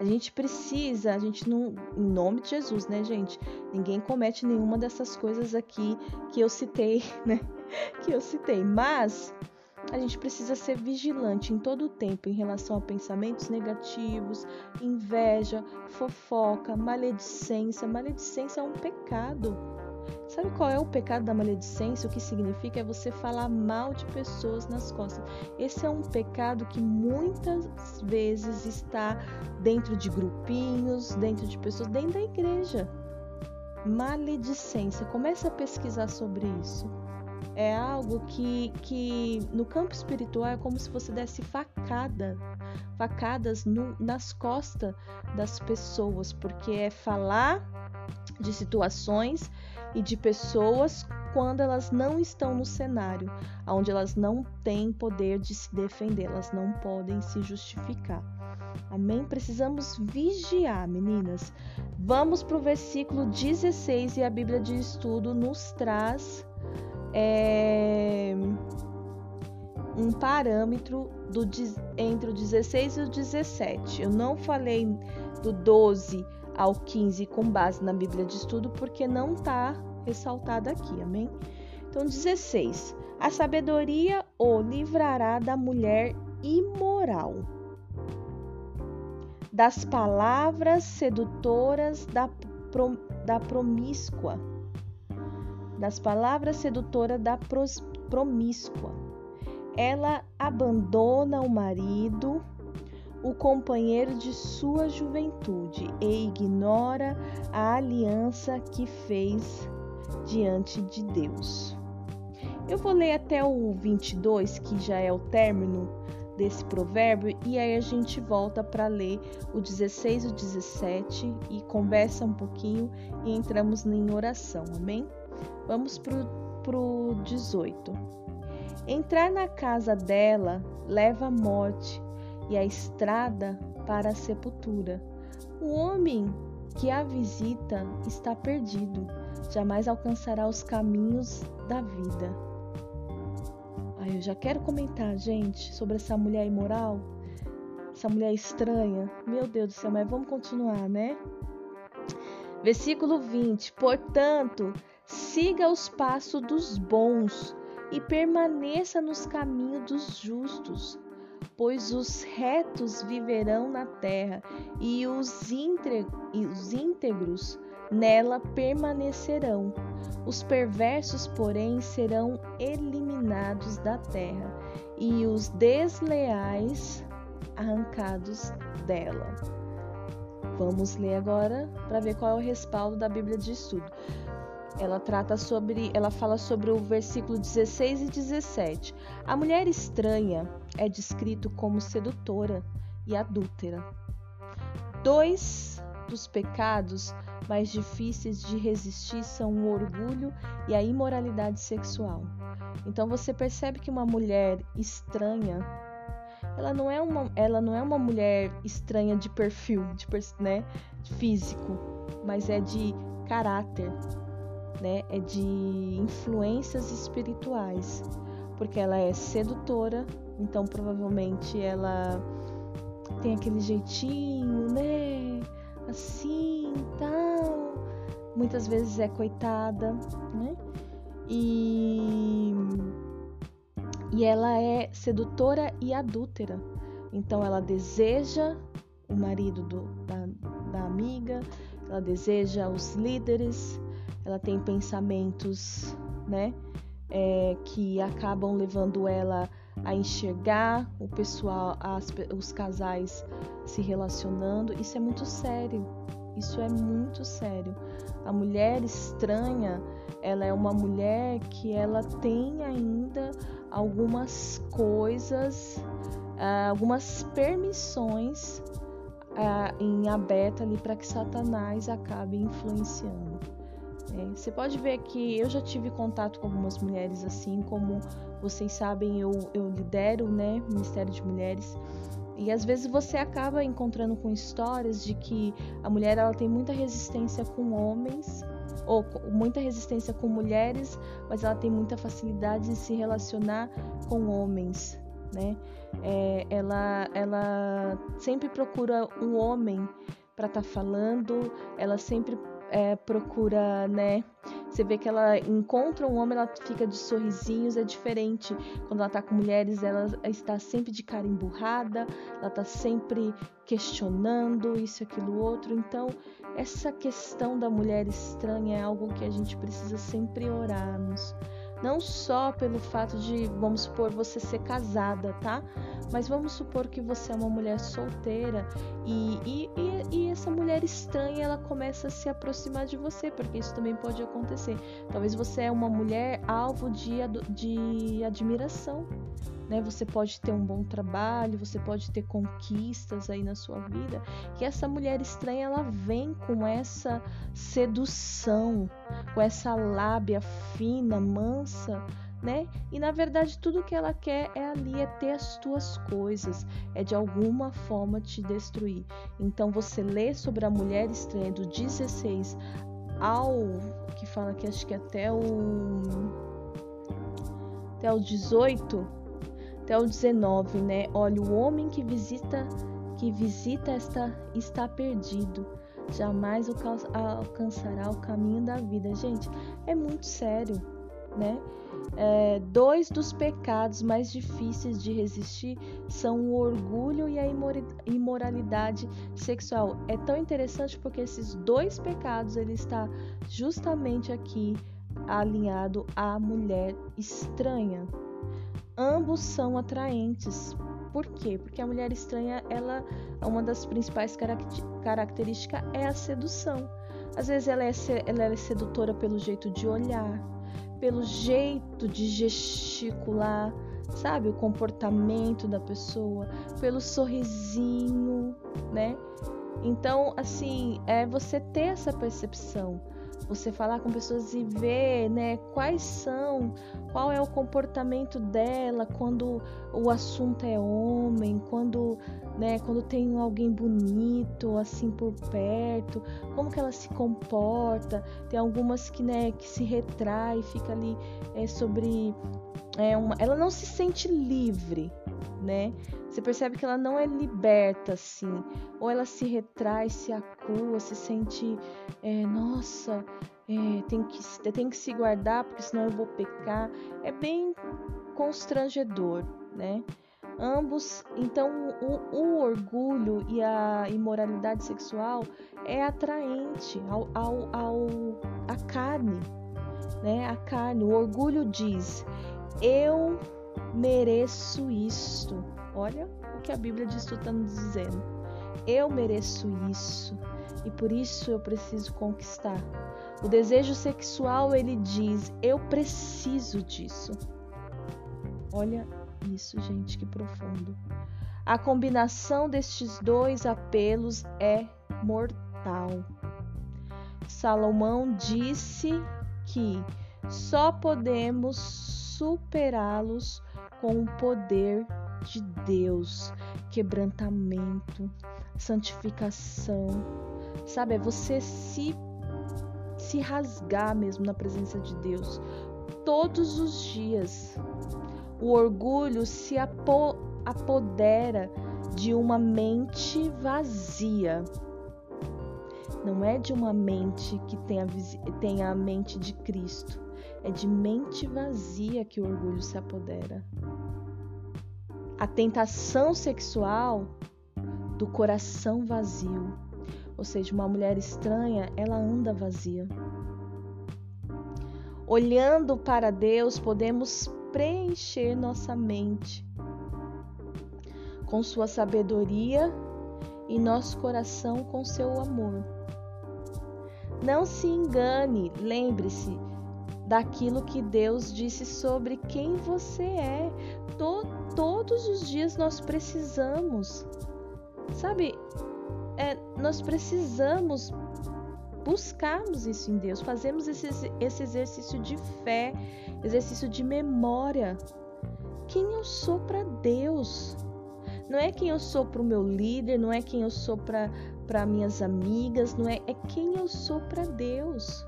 A gente precisa, a gente não, em nome de Jesus, né, gente? Ninguém comete nenhuma dessas coisas aqui que eu citei, [laughs] né? [laughs] Que eu citei, mas a gente precisa ser vigilante em todo o tempo em relação a pensamentos negativos, inveja, fofoca, maledicência. Maledicência é um pecado. Sabe qual é o pecado da maledicência? O que significa é você falar mal de pessoas nas costas. Esse é um pecado que muitas vezes está dentro de grupinhos, dentro de pessoas, dentro da igreja. Maledicência. Comece a pesquisar sobre isso. É algo que, que no campo espiritual é como se você desse facada, facadas no, nas costas das pessoas, porque é falar de situações e de pessoas quando elas não estão no cenário, onde elas não têm poder de se defender, elas não podem se justificar. Amém? Precisamos vigiar, meninas. Vamos para o versículo 16 e a Bíblia de Estudo nos traz é, um parâmetro do, entre o 16 e o 17. Eu não falei do 12 ao 15 com base na Bíblia de Estudo, porque não está ressaltado aqui, amém? Então, 16. A sabedoria o livrará da mulher imoral, das palavras sedutoras da, pro, da promíscua, das palavras sedutoras da promíscua. Ela abandona o marido, o companheiro de sua juventude, e ignora a aliança que fez diante de Deus. Eu vou ler até o 22, que já é o término desse provérbio, e aí a gente volta para ler o 16 e o 17 e conversa um pouquinho e entramos em oração, amém? Vamos para o 18. Entrar na casa dela leva à morte e a estrada para a sepultura. O homem que a visita está perdido, jamais alcançará os caminhos da vida. Ai, eu já quero comentar, gente, sobre essa mulher imoral, essa mulher estranha. Meu Deus do céu, mas vamos continuar, né? Versículo 20: Portanto, siga os passos dos bons e permaneça nos caminhos dos justos pois os retos viverão na terra e os, íntegros nela permanecerão. Os perversos, porém, serão eliminados da terra e os desleais arrancados dela. Vamos ler agora para ver qual é o respaldo da Bíblia de Estudo. Ela trata sobre, ela fala sobre o versículo 16 e 17. A mulher estranha é descrito como sedutora e adúltera. Dois dos pecados mais difíceis de resistir são o orgulho e a imoralidade sexual. Então você percebe que uma mulher estranha, ela não é uma, ela não é uma mulher estranha de perfil, de, né, físico, mas é de caráter, né, é de influências espirituais, porque ela é sedutora, então provavelmente ela tem aquele jeitinho, né, assim, tal. Muitas vezes é coitada, né? E e ela é sedutora e adúltera. Então ela deseja o marido do, da, da amiga, ela deseja os líderes, ela tem pensamentos, né, é, que acabam levando ela a enxergar o pessoal, as, os casais se relacionando. Isso é muito sério. Isso é muito sério. A mulher estranha, ela é uma mulher que ela tem ainda algumas coisas, ah, algumas permissões ah, em aberto ali para que Satanás acabe influenciando. Você pode ver que eu já tive contato com algumas mulheres assim, como vocês sabem, eu, eu lidero né, o Ministério de Mulheres. E às vezes você acaba encontrando com histórias de que a mulher ela tem muita resistência com homens, ou muita resistência com mulheres, mas ela tem muita facilidade em se relacionar com homens. Né? É, ela, ela sempre procura um homem para estar tá falando, ela sempre é, procura, né? Você vê que ela encontra um homem, ela fica de sorrisinhos, é diferente. Quando ela tá com mulheres, ela está sempre de cara emburrada, ela tá sempre questionando isso, aquilo, outro. Então, essa questão da mulher estranha é algo que a gente precisa sempre orarmos. Não só pelo fato de, vamos supor, você ser casada, tá? Mas vamos supor que você é uma mulher solteira e, e, e, e, essa mulher estranha ela começa a se aproximar de você, porque isso também pode acontecer. Talvez você é uma mulher alvo de, de admiração. Né? Você pode ter um bom trabalho, você pode ter conquistas aí na sua vida. E essa mulher estranha ela vem com essa sedução, com essa lábia fina, mansa né? E na verdade tudo que ela quer é ali é ter as tuas coisas, é de alguma forma te destruir. Então você lê sobre a mulher estranha do 16 ao que fala que acho que até o até o 18, até o 19, né? Olha, o homem que visita que visita esta está perdido. Jamais alcançará o caminho da vida. Gente, é muito sério né? É, dois dos pecados mais difíceis de resistir são o orgulho e a imoralidade sexual. É tão interessante porque esses dois pecados ele está justamente aqui alinhado à mulher estranha. Ambos são atraentes. Por quê? Porque a mulher estranha, ela, uma das principais características é a sedução. Às vezes ela é, ela é sedutora pelo jeito de olhar, pelo jeito de gesticular, sabe? O comportamento da pessoa, pelo sorrisinho, né? Então, assim, é você ter essa percepção você falar com pessoas e ver, né, quais são, qual é o comportamento dela quando o assunto é homem, quando, né, quando tem alguém bonito assim por perto, como que ela se comporta. Tem algumas que, né, que se retrai, fica ali é, sobre é uma, ela não se sente livre, né? Você percebe que ela não é liberta assim, ou ela se retrai, se acua, se sente, é, nossa, é, tem, que, tem que se guardar porque senão eu vou pecar. É bem constrangedor, né? Ambos, então, o, o orgulho e a imoralidade sexual é atraente ao, ao, ao a carne, né? A carne, o orgulho diz: eu mereço isto. Olha o que a Bíblia de Estudo está nos dizendo. Eu mereço isso e por isso eu preciso conquistar. O desejo sexual ele diz: eu preciso disso. Olha isso, gente, que profundo. A combinação destes dois apelos é mortal. Salomão disse que só podemos superá-los com o poder de Deus, quebrantamento, santificação. Sabe, é você se se rasgar mesmo na presença de Deus todos os dias. O orgulho se apo apodera de uma mente vazia. Não é de uma mente que tenha, tenha a mente de Cristo. É de mente vazia que o orgulho se apodera. A tentação sexual do coração vazio. Ou seja, uma mulher estranha, ela anda vazia. Olhando para Deus, podemos preencher nossa mente com sua sabedoria e nosso coração com seu amor. Não se engane, lembre-se daquilo que Deus disse sobre quem você é. To todos os dias nós precisamos, sabe? É, nós precisamos buscarmos isso em Deus, fazemos esse, esse exercício de fé, exercício de memória. Quem eu sou para Deus? Não é quem eu sou para o meu líder, não é quem eu sou para minhas amigas, não é, é quem eu sou para Deus.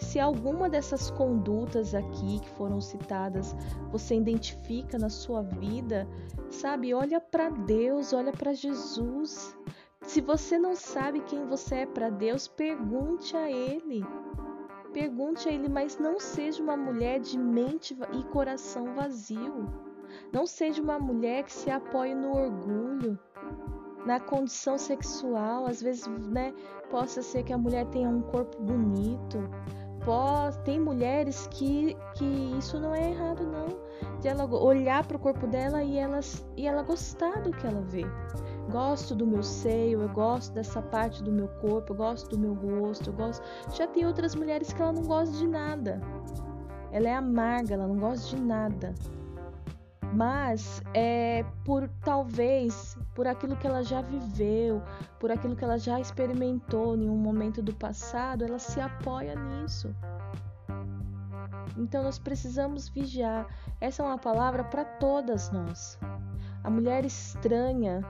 Se alguma dessas condutas aqui que foram citadas você identifica na sua vida, sabe, olha para Deus, olha para Jesus. Se você não sabe quem você é para Deus, pergunte a Ele. Pergunte a Ele, mas não seja uma mulher de mente e coração vazio. Não seja uma mulher que se apoie no orgulho, na condição sexual. Às vezes, né, possa ser que a mulher tenha um corpo bonito, tem mulheres que, que isso não é errado não. De ela olhar para o corpo dela e ela, e ela gostar do que ela vê. Gosto do meu seio eu gosto dessa parte do meu corpo eu gosto do meu rosto eu gosto. Já tem outras mulheres que ela não gosta de nada. Ela é amarga ela não gosta de nada mas é por talvez por aquilo que ela já viveu, por aquilo que ela já experimentou em um momento do passado, ela se apoia nisso. Então nós precisamos vigiar. Essa é uma palavra para todas nós. A mulher estranha,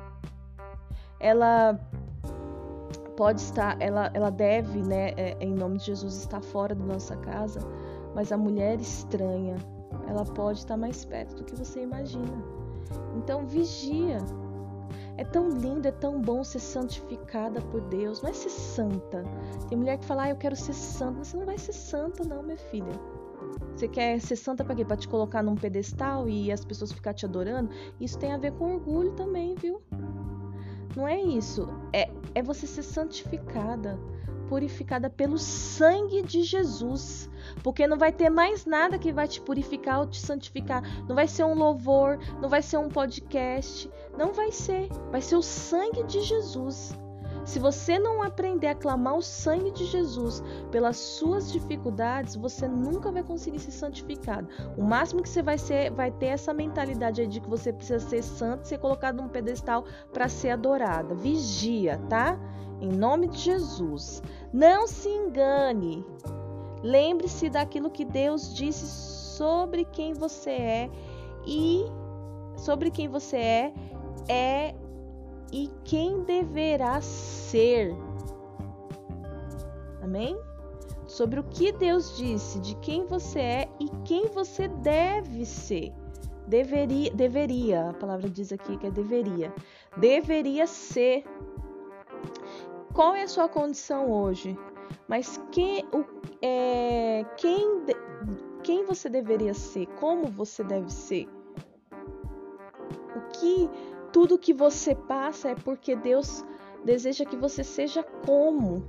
ela pode estar, ela, ela deve, né, é, em nome de Jesus, estar fora da nossa casa, mas a mulher estranha, ela pode estar mais perto do que você imagina. Então vigia. É tão lindo, é tão bom ser santificada por Deus. Não é ser santa. Tem mulher que fala, ah, eu quero ser santa. Você não vai ser santa, não, minha filha. Você quer ser santa para quê? Para te colocar num pedestal e as pessoas ficar te adorando? Isso tem a ver com orgulho também, viu? Não é isso. É, é você ser santificada, purificada pelo sangue de Jesus. Porque não vai ter mais nada que vai te purificar ou te santificar. Não vai ser um louvor, não vai ser um podcast. Não vai ser. Vai ser o sangue de Jesus. Se você não aprender a clamar o sangue de Jesus pelas suas dificuldades, você nunca vai conseguir ser santificado. O máximo que você vai ser, vai ter essa mentalidade aí de que você precisa ser santo, ser colocado num pedestal para ser adorada. Vigia, tá? Em nome de Jesus. Não se engane. Lembre-se daquilo que Deus disse sobre quem você é e sobre quem você é é e quem deverá ser. Amém? Sobre o que Deus disse, de quem você é e quem você deve ser. Deveria, deveria, a palavra diz aqui que é deveria. Deveria ser. Qual é a sua condição hoje? Mas quem, o, é, quem, quem você deveria ser? Como você deve ser? O que tudo que você passa é porque Deus deseja que você seja como?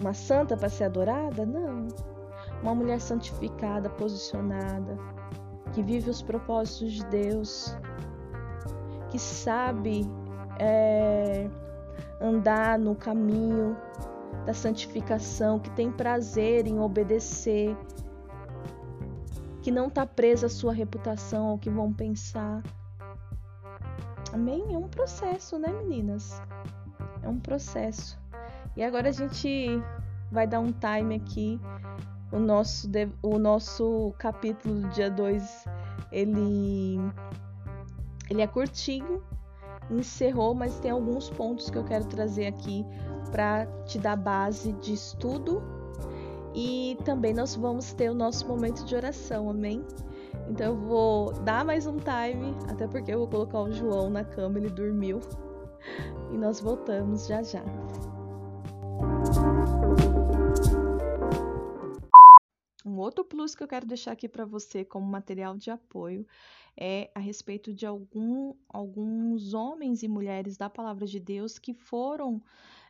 Uma santa para ser adorada? Não. Uma mulher santificada, posicionada, que vive os propósitos de Deus, que sabe é, andar no caminho da santificação, que tem prazer em obedecer, que não está presa à sua reputação, ao que vão pensar. Amém? É um processo, né, meninas? É um processo. E agora a gente vai dar um time aqui. O nosso, o nosso capítulo do dia 2, ele, ele é curtinho, encerrou, mas tem alguns pontos que eu quero trazer aqui para te dar base de estudo. E também nós vamos ter o nosso momento de oração, amém? Então eu vou dar mais um time, até porque eu vou colocar o João na cama, ele dormiu. E nós voltamos já já. Um outro plus que eu quero deixar aqui para você como material de apoio é a respeito de algum, alguns homens e mulheres da palavra de Deus que foram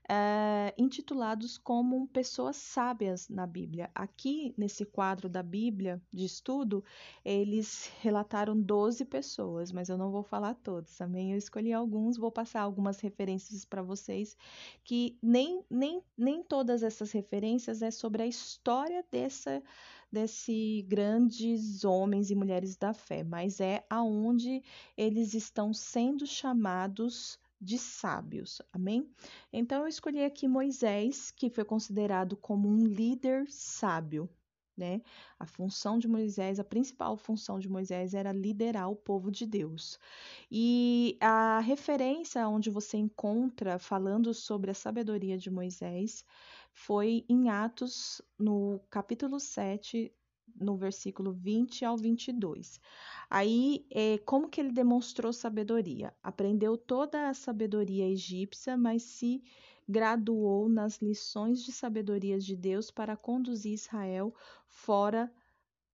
é, intitulados como pessoas sábias na Bíblia. Aqui, nesse quadro da Bíblia de estudo, eles relataram 12 pessoas, mas eu não vou falar todos, também eu escolhi alguns, vou passar algumas referências para vocês, que nem, nem, nem todas essas referências é sobre a história dessa desse grandes homens e mulheres da fé, mas é aonde eles estão sendo chamados de sábios. Amém? Então eu escolhi aqui Moisés, que foi considerado como um líder sábio. Né? A função de Moisés, a principal função de Moisés era liderar o povo de Deus. E a referência onde você encontra falando sobre a sabedoria de Moisés foi em Atos, no capítulo 7, no versículo 20 ao 22. Aí, é, como que ele demonstrou sabedoria? Aprendeu toda a sabedoria egípcia, mas se graduou nas lições de sabedoria de Deus para conduzir Israel fora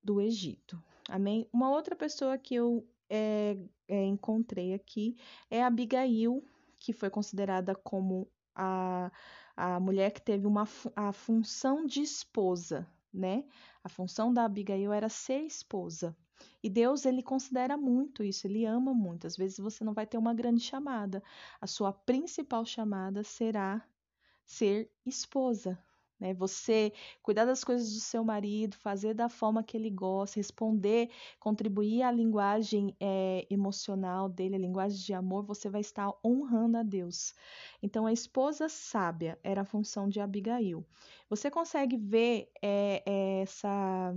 do Egito. Amém? Uma outra pessoa que eu é, é, encontrei aqui é Abigail, que foi considerada como a, a mulher que teve uma, a função de esposa, né? A função da Abigail era ser esposa. E Deus, ele considera muito isso, ele ama muito. Às vezes você não vai ter uma grande chamada. A sua principal chamada será ser esposa, né? Você cuidar das coisas do seu marido, fazer da forma que ele gosta, responder, contribuir à linguagem é, emocional dele, a linguagem de amor, você vai estar honrando a Deus. Então, a esposa sábia era a função de Abigail. Você consegue ver é, é, essa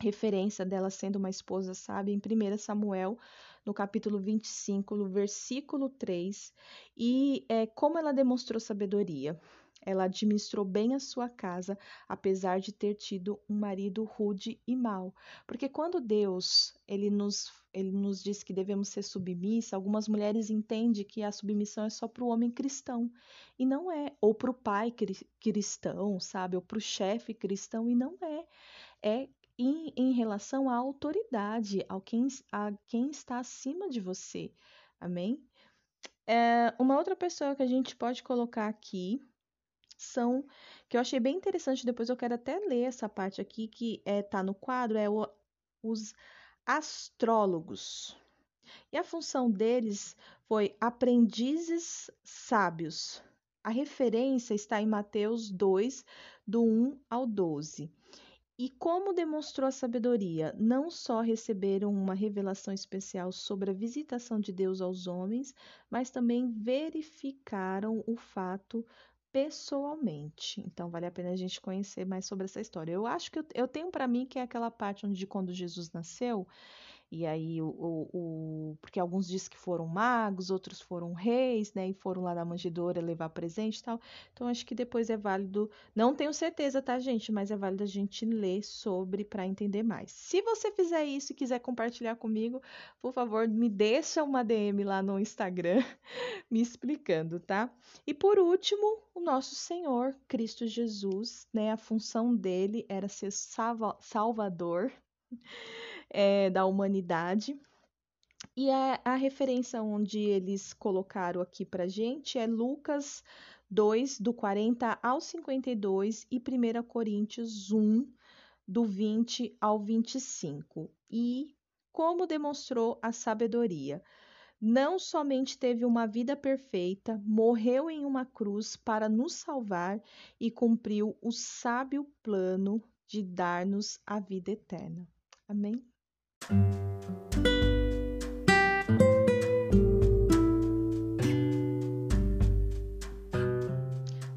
referência dela sendo uma esposa sábia em 1 Samuel, no capítulo 25, no versículo 3, e é, como ela demonstrou sabedoria. Ela administrou bem a sua casa, apesar de ter tido um marido rude e mau. Porque quando Deus ele nos, ele nos diz que devemos ser submissa, algumas mulheres entendem que a submissão é só para o homem cristão. E não é. Ou para o pai cristão, sabe? Ou para o chefe cristão. E não é. É em, em relação à autoridade, ao quem, a quem está acima de você. Amém? É, uma outra pessoa que a gente pode colocar aqui são que eu achei bem interessante, depois eu quero até ler essa parte aqui que é, tá no quadro, é o, os astrólogos. E a função deles foi aprendizes sábios. A referência está em Mateus 2, do 1 ao 12. E como demonstrou a sabedoria? Não só receberam uma revelação especial sobre a visitação de Deus aos homens, mas também verificaram o fato pessoalmente. Então vale a pena a gente conhecer mais sobre essa história. Eu acho que eu, eu tenho para mim que é aquela parte onde quando Jesus nasceu, e aí, o, o, o, porque alguns dizem que foram magos, outros foram reis, né? E foram lá na manjedoura levar presente e tal. Então, acho que depois é válido. Não tenho certeza, tá, gente? Mas é válido a gente ler sobre para entender mais. Se você fizer isso e quiser compartilhar comigo, por favor, me deixa uma DM lá no Instagram [laughs] me explicando, tá? E por último, o nosso Senhor Cristo Jesus, né? A função dele era ser salva salvador é, da humanidade. E a, a, referência onde eles colocaram aqui para gente é Lucas 2, do 40 ao 52, e 1 Coríntios 1, do 20 ao 25. E como demonstrou a sabedoria. Não somente teve uma vida perfeita, morreu em uma cruz para nos salvar e cumpriu o sábio plano de dar-nos a vida eterna. Amém?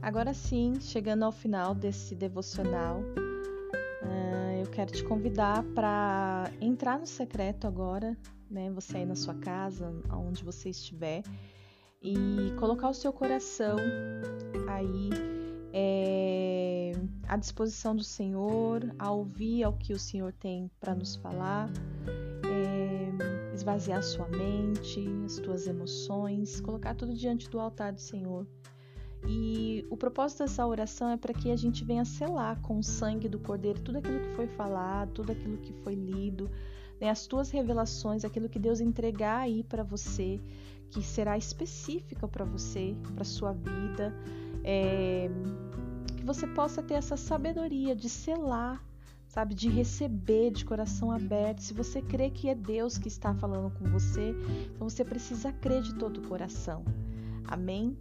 Agora sim, chegando ao final desse devocional, uh, eu quero te convidar para entrar no secreto agora, né? Você aí na sua casa, aonde você estiver, e colocar o seu coração aí é, à disposição do Senhor, a ouvir ao que o Senhor tem para nos falar, é, esvaziar sua mente, as tuas emoções, colocar tudo diante do altar do Senhor. E o propósito dessa oração é para que a gente venha selar com o sangue do Cordeiro tudo aquilo que foi falado, tudo aquilo que foi lido, né, as tuas revelações, aquilo que Deus entregar aí para você, que será específica para você, para sua vida é, que você possa ter essa sabedoria de selar, sabe, de receber de coração aberto. Se você crê que é Deus que está falando com você, então você precisa crer de todo o coração. Amém?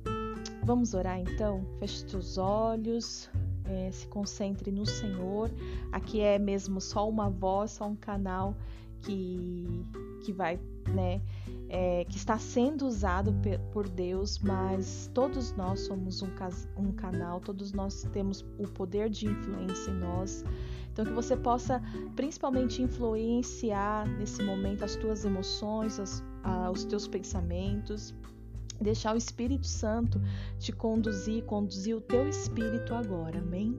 Vamos orar então? Feche seus olhos, é, se concentre no Senhor. Aqui é mesmo só uma voz, só um canal que, que vai, né? É, que está sendo usado por Deus, mas todos nós somos um, um canal, todos nós temos o poder de influência em nós. Então, que você possa principalmente influenciar nesse momento as tuas emoções, as, a, os teus pensamentos, deixar o Espírito Santo te conduzir, conduzir o teu espírito agora, amém?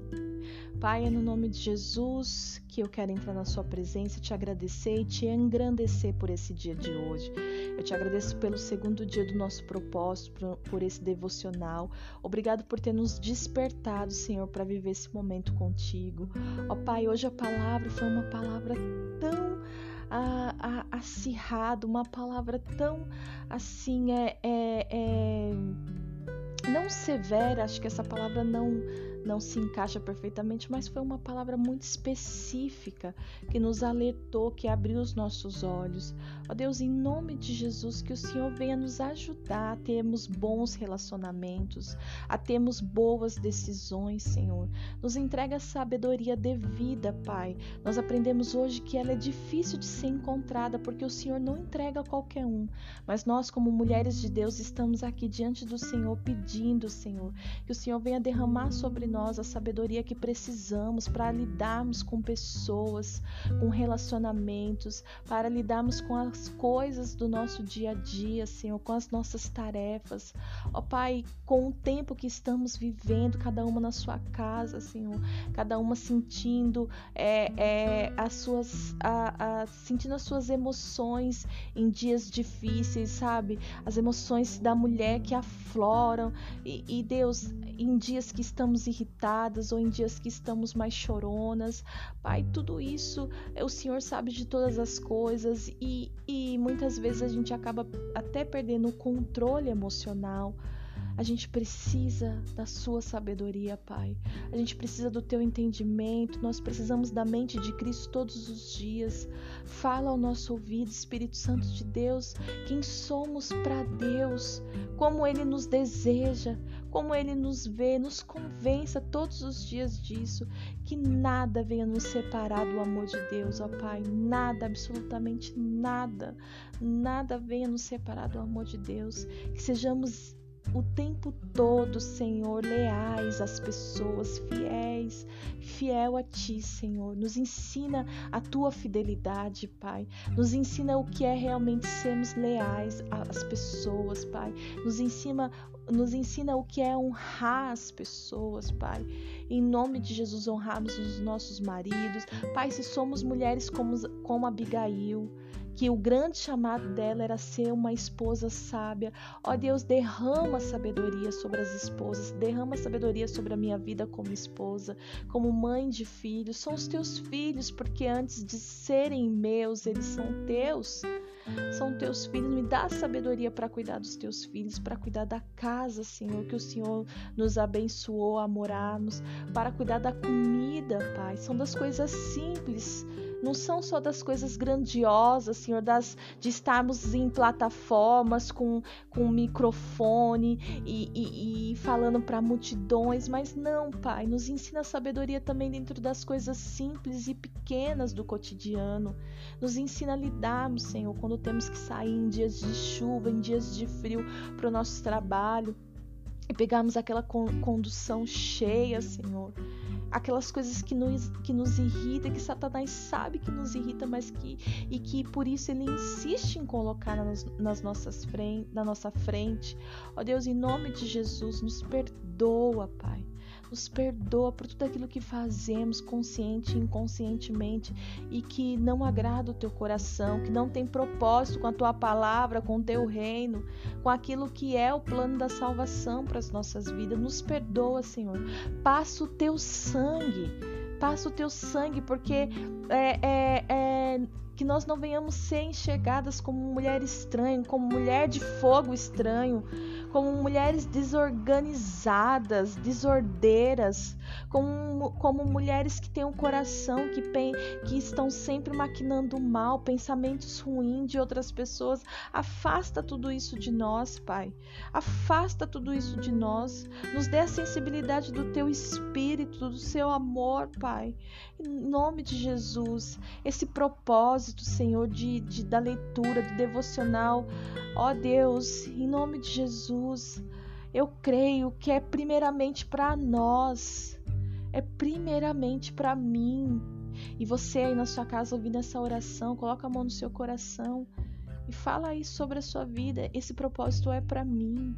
Pai, é no nome de Jesus que eu quero entrar na Sua presença, te agradecer e te engrandecer por esse dia de hoje. Eu te agradeço pelo segundo dia do nosso propósito, por esse devocional. Obrigado por ter nos despertado, Senhor, para viver esse momento contigo. Ó Pai, hoje a palavra foi uma palavra tão ah, acirrada, uma palavra tão assim, é, é, é não severa, acho que essa palavra não não se encaixa perfeitamente, mas foi uma palavra muito específica que nos alertou, que abriu os nossos olhos. Ó Deus, em nome de Jesus, que o Senhor venha nos ajudar a termos bons relacionamentos, a termos boas decisões, Senhor. Nos entrega a sabedoria devida, Pai. Nós aprendemos hoje que ela é difícil de ser encontrada porque o Senhor não entrega a qualquer um, mas nós, como mulheres de Deus, estamos aqui diante do Senhor pedindo, Senhor, que o Senhor venha derramar sobre nós nós a sabedoria que precisamos para lidarmos com pessoas, com relacionamentos, para lidarmos com as coisas do nosso dia a dia, Senhor, com as nossas tarefas. Ó Pai, com o tempo que estamos vivendo, cada uma na sua casa, Senhor, cada uma sentindo é, é, as suas, a, a, sentindo as suas emoções em dias difíceis, sabe? As emoções da mulher que afloram e, e Deus, em dias que estamos ou em dias que estamos mais choronas, Pai, tudo isso o Senhor sabe de todas as coisas e, e muitas vezes a gente acaba até perdendo o controle emocional. A gente precisa da sua sabedoria, Pai. A gente precisa do teu entendimento. Nós precisamos da mente de Cristo todos os dias. Fala ao nosso ouvido, Espírito Santo de Deus, quem somos para Deus, como ele nos deseja, como ele nos vê, nos convença todos os dias disso, que nada venha nos separar do amor de Deus, ó Pai, nada, absolutamente nada, nada venha nos separar do amor de Deus, que sejamos o tempo todo, Senhor, leais às pessoas, fiéis, fiel a Ti, Senhor. Nos ensina a Tua fidelidade, Pai. Nos ensina o que é realmente sermos leais às pessoas, Pai. Nos ensina nos ensina o que é honrar as pessoas, Pai. Em nome de Jesus, honrarmos os nossos maridos. Pai, se somos mulheres como, como Abigail, que o grande chamado dela era ser uma esposa sábia. Ó Deus, derrama sabedoria sobre as esposas, derrama sabedoria sobre a minha vida como esposa, como mãe de filhos. São os teus filhos, porque antes de serem meus, eles são teus. São teus filhos, me dá sabedoria para cuidar dos teus filhos, para cuidar da casa, Senhor, que o Senhor nos abençoou a morarmos, para cuidar da comida, Pai. São das coisas simples não são só das coisas grandiosas, Senhor, das, de estarmos em plataformas com, com microfone e, e, e falando para multidões, mas não, Pai, nos ensina sabedoria também dentro das coisas simples e pequenas do cotidiano. Nos ensina a lidarmos, Senhor, quando temos que sair em dias de chuva, em dias de frio para o nosso trabalho e pegarmos aquela condução cheia, Senhor aquelas coisas que nos, que nos irritam, que Satanás sabe que nos irrita, mas que e que por isso ele insiste em colocar nas, nas nossas frente, na nossa frente. Ó Deus, em nome de Jesus, nos perdoa, Pai nos perdoa por tudo aquilo que fazemos consciente e inconscientemente e que não agrada o teu coração, que não tem propósito com a tua palavra, com o teu reino, com aquilo que é o plano da salvação para as nossas vidas. Nos perdoa, Senhor. Passa o teu sangue, passa o teu sangue, porque é, é, é que nós não venhamos ser enxergadas como mulher estranha, como mulher de fogo estranho, como mulheres desorganizadas, desordeiras, como, como mulheres que têm um coração que, que estão sempre maquinando mal, pensamentos ruins de outras pessoas. Afasta tudo isso de nós, Pai. Afasta tudo isso de nós. Nos dê a sensibilidade do teu espírito, do seu amor, Pai. Em nome de Jesus, esse propósito, Senhor, de, de da leitura, do devocional, ó Deus, em nome de Jesus, eu creio que é primeiramente para nós, é primeiramente para mim. E você aí na sua casa ouvindo essa oração, coloca a mão no seu coração e fala aí sobre a sua vida. Esse propósito é para mim.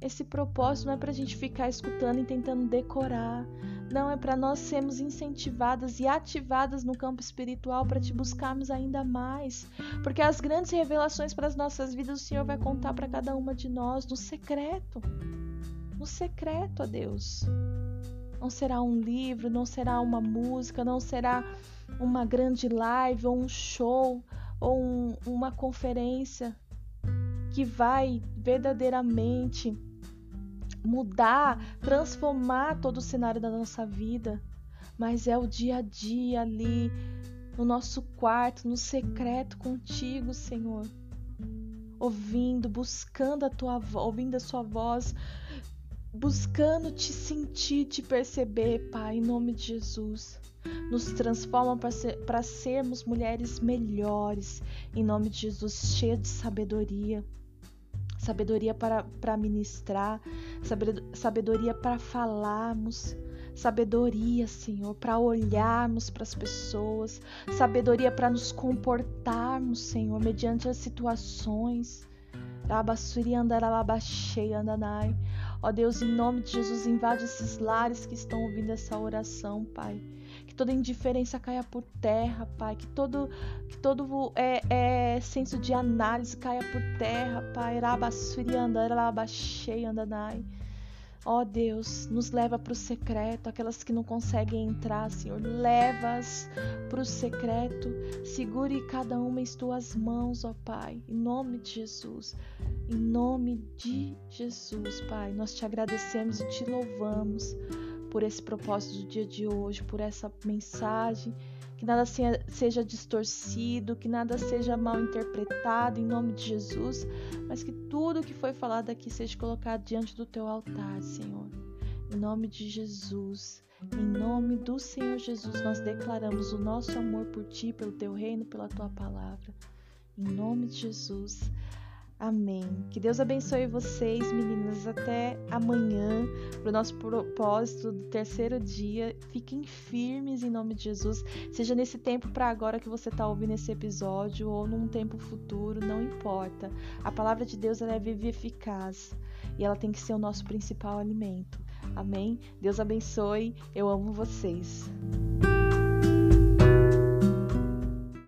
Esse propósito não é para a gente ficar escutando e tentando decorar. Não, é para nós sermos incentivadas e ativadas no campo espiritual para te buscarmos ainda mais. Porque as grandes revelações para as nossas vidas o Senhor vai contar para cada uma de nós no secreto. No secreto, a Deus. Não será um livro, não será uma música, não será uma grande live ou um show ou um, uma conferência que vai verdadeiramente mudar, transformar todo o cenário da nossa vida, mas é o dia a dia ali, no nosso quarto, no secreto contigo, Senhor. Ouvindo, buscando a tua ouvindo a sua voz, buscando te sentir, te perceber, Pai, em nome de Jesus. Nos transforma para ser, sermos mulheres melhores, em nome de Jesus, cheias de sabedoria sabedoria para, ministrar, sabedoria para falarmos, sabedoria, Senhor, para olharmos para as pessoas, sabedoria para nos comportarmos, Senhor, mediante as situações. Ó Deus, em nome de Jesus, invade esses lares que estão ouvindo essa oração, Pai. Que toda indiferença caia por terra, Pai, que todo, que todo é, é senso de análise caia por terra, Pai. Ó Deus, nos leva para o secreto, aquelas que não conseguem entrar, Senhor, leva-as para o secreto, segure cada uma em tuas mãos, ó Pai, em nome de Jesus, em nome de Jesus, Pai, nós te agradecemos e te louvamos por esse propósito do dia de hoje, por essa mensagem. Que nada seja distorcido, que nada seja mal interpretado em nome de Jesus, mas que tudo que foi falado aqui seja colocado diante do teu altar, Senhor. Em nome de Jesus, em nome do Senhor Jesus, nós declaramos o nosso amor por ti, pelo teu reino, pela tua palavra. Em nome de Jesus. Amém. Que Deus abençoe vocês, meninas. Até amanhã para o nosso propósito do terceiro dia. Fiquem firmes em nome de Jesus. Seja nesse tempo para agora que você está ouvindo esse episódio ou num tempo futuro, não importa. A palavra de Deus é viva e eficaz e ela tem que ser o nosso principal alimento. Amém? Deus abençoe. Eu amo vocês.